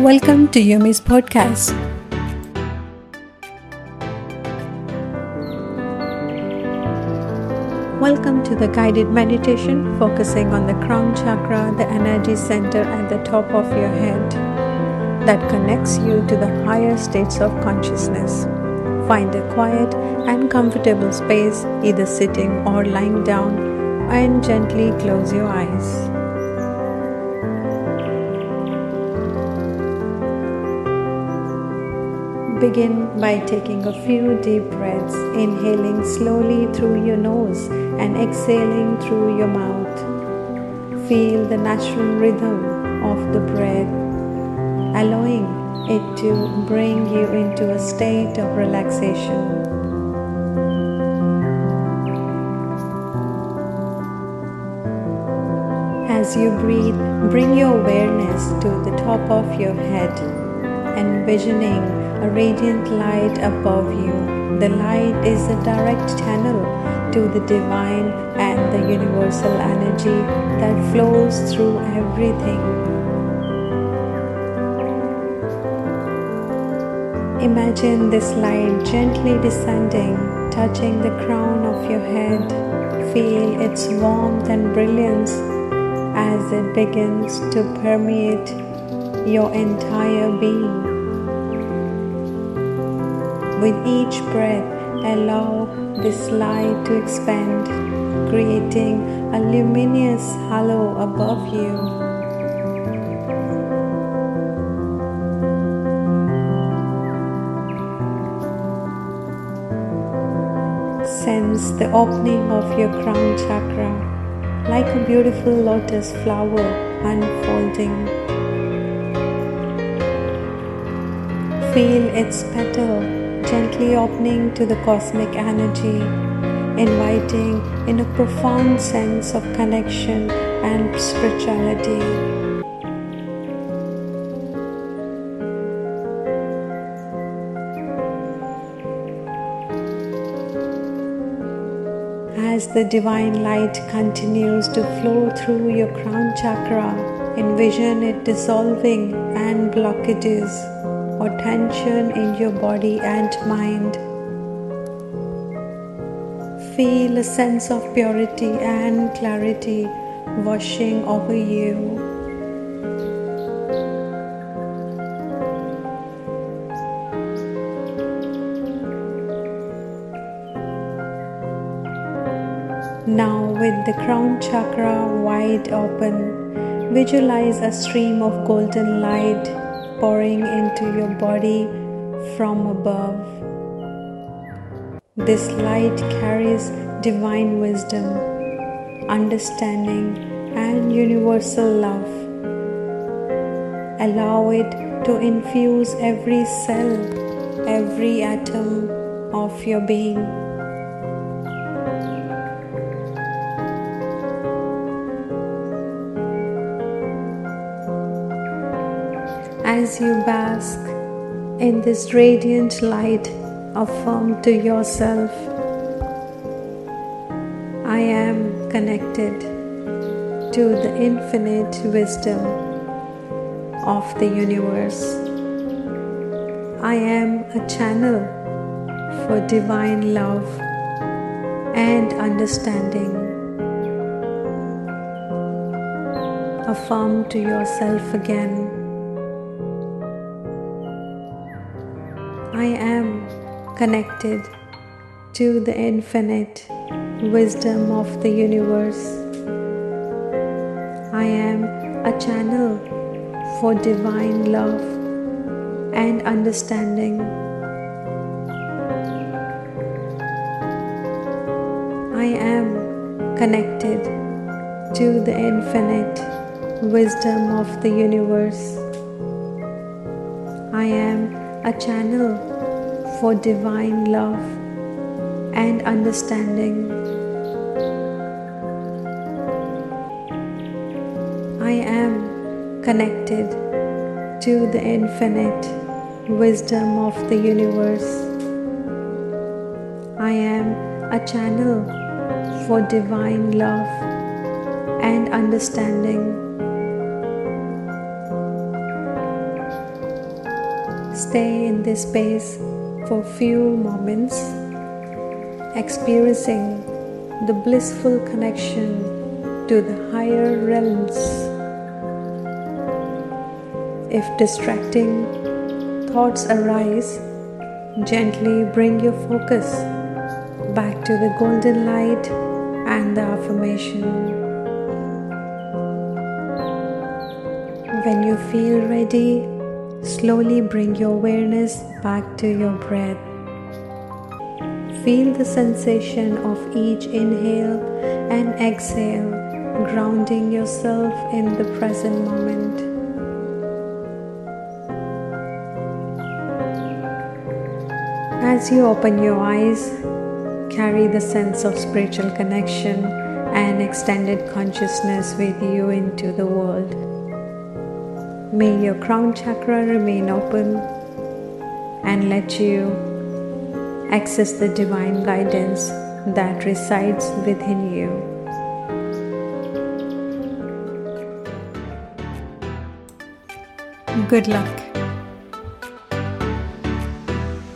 Welcome to Ume's podcast. Welcome to the guided meditation focusing on the crown chakra, the energy center at the top of your head that connects you to the higher states of consciousness. Find a quiet and comfortable space, either sitting or lying down, and gently close your eyes. Begin by taking a few deep breaths, inhaling slowly through your nose and exhaling through your mouth. Feel the natural rhythm of the breath, allowing it to bring you into a state of relaxation. As you breathe, bring your awareness to the top of your head, envisioning a radiant light above you. The light is a direct channel to the divine and the universal energy that flows through everything. Imagine this light gently descending, touching the crown of your head. Feel its warmth and brilliance as it begins to permeate your entire being. With each breath, allow this light to expand, creating a luminous halo above you. Sense the opening of your crown chakra like a beautiful lotus flower unfolding. Feel its petal gently opening to the cosmic energy, inviting in a profound sense of connection and spirituality. As the divine light continues to flow through your crown chakra, envision it dissolving and blockages or tension in your body and mind. Feel a sense of purity and clarity washing over you. Now, with the crown chakra wide open, visualize a stream of golden light pouring into your body from above. This light carries divine wisdom, understanding, and universal love. Allow it to infuse every cell, every atom of your being. As you bask in this radiant light, affirm to yourself I am connected to the infinite wisdom of the universe. I am a channel for divine love and understanding. Affirm to yourself again. I am connected to the infinite wisdom of the universe. I am a channel for divine love and understanding. I am connected to the infinite wisdom of the universe. I am a channel for divine love and understanding. I am connected to the infinite wisdom of the universe. I am a channel for divine love and understanding. Stay in this space for few moments, experiencing the blissful connection to the higher realms. If distracting thoughts arise, gently bring your focus back to the golden light and the affirmation. When you feel ready, Slowly bring your awareness back to your breath. Feel the sensation of each inhale and exhale, grounding yourself in the present moment. As you open your eyes, carry the sense of spiritual connection and extended consciousness with you into the world. May your crown chakra remain open and let you access the divine guidance that resides within you. Good luck.